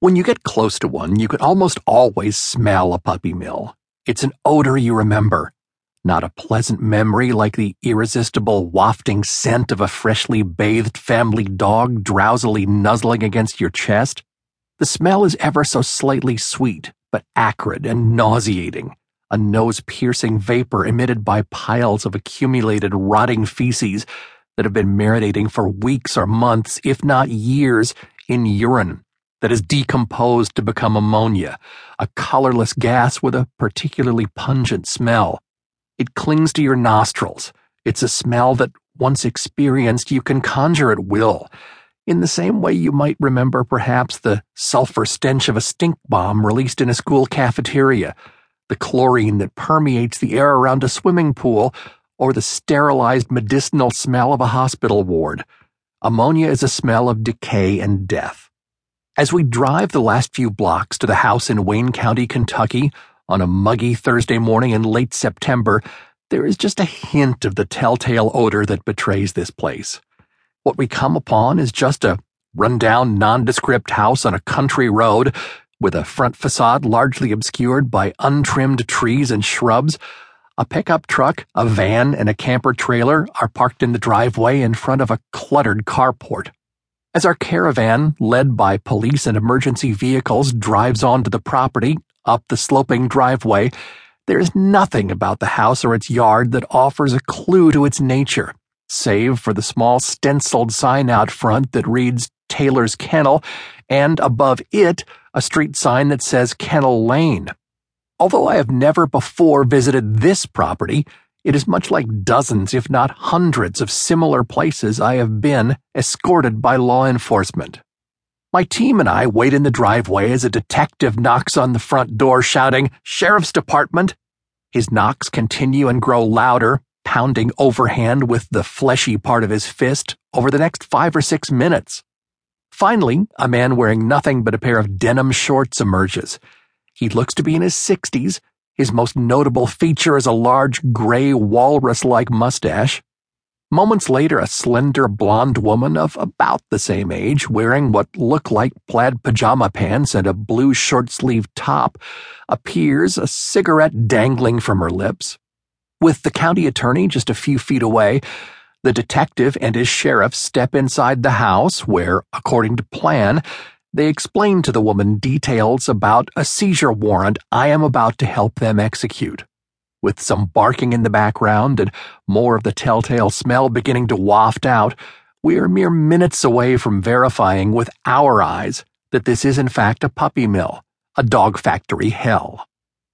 When you get close to one, you can almost always smell a puppy mill. It's an odor you remember, not a pleasant memory like the irresistible wafting scent of a freshly bathed family dog drowsily nuzzling against your chest. The smell is ever so slightly sweet, but acrid and nauseating, a nose piercing vapor emitted by piles of accumulated rotting feces that have been marinating for weeks or months, if not years, in urine that is decomposed to become ammonia, a colorless gas with a particularly pungent smell. It clings to your nostrils. It's a smell that, once experienced, you can conjure at will, in the same way you might remember perhaps the sulfur stench of a stink bomb released in a school cafeteria, the chlorine that permeates the air around a swimming pool, or the sterilized medicinal smell of a hospital ward. Ammonia is a smell of decay and death. As we drive the last few blocks to the house in Wayne County, Kentucky, on a muggy Thursday morning in late September, there is just a hint of the telltale odor that betrays this place. What we come upon is just a rundown, nondescript house on a country road with a front facade largely obscured by untrimmed trees and shrubs. A pickup truck, a van, and a camper trailer are parked in the driveway in front of a cluttered carport. As our caravan, led by police and emergency vehicles, drives onto the property, up the sloping driveway, there is nothing about the house or its yard that offers a clue to its nature, save for the small stenciled sign out front that reads Taylor's Kennel, and above it, a street sign that says Kennel Lane. Although I have never before visited this property, it is much like dozens, if not hundreds, of similar places I have been escorted by law enforcement. My team and I wait in the driveway as a detective knocks on the front door, shouting, Sheriff's Department! His knocks continue and grow louder, pounding overhand with the fleshy part of his fist over the next five or six minutes. Finally, a man wearing nothing but a pair of denim shorts emerges. He looks to be in his sixties his most notable feature is a large gray walrus like mustache. Moments later, a slender blonde woman of about the same age, wearing what look like plaid pajama pants and a blue short sleeved top, appears, a cigarette dangling from her lips. With the county attorney just a few feet away, the detective and his sheriff step inside the house where, according to plan, they explain to the woman details about a seizure warrant I am about to help them execute. With some barking in the background and more of the telltale smell beginning to waft out, we are mere minutes away from verifying with our eyes that this is in fact a puppy mill, a dog factory hell.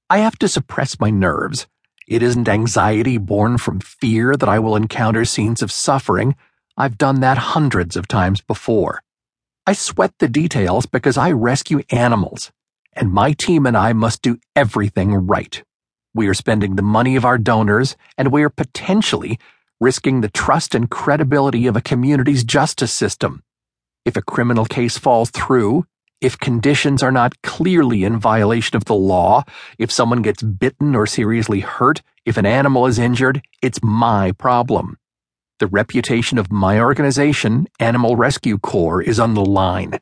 I have to suppress my nerves. It isn't anxiety born from fear that I will encounter scenes of suffering. I've done that hundreds of times before. I sweat the details because I rescue animals, and my team and I must do everything right. We are spending the money of our donors, and we are potentially risking the trust and credibility of a community's justice system. If a criminal case falls through, if conditions are not clearly in violation of the law, if someone gets bitten or seriously hurt, if an animal is injured, it's my problem. The reputation of my organization, Animal Rescue Corps, is on the line.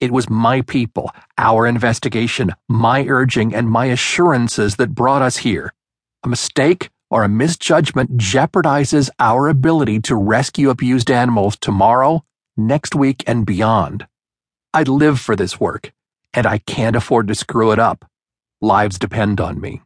It was my people, our investigation, my urging, and my assurances that brought us here. A mistake or a misjudgment jeopardizes our ability to rescue abused animals tomorrow, next week, and beyond. I live for this work, and I can't afford to screw it up. Lives depend on me.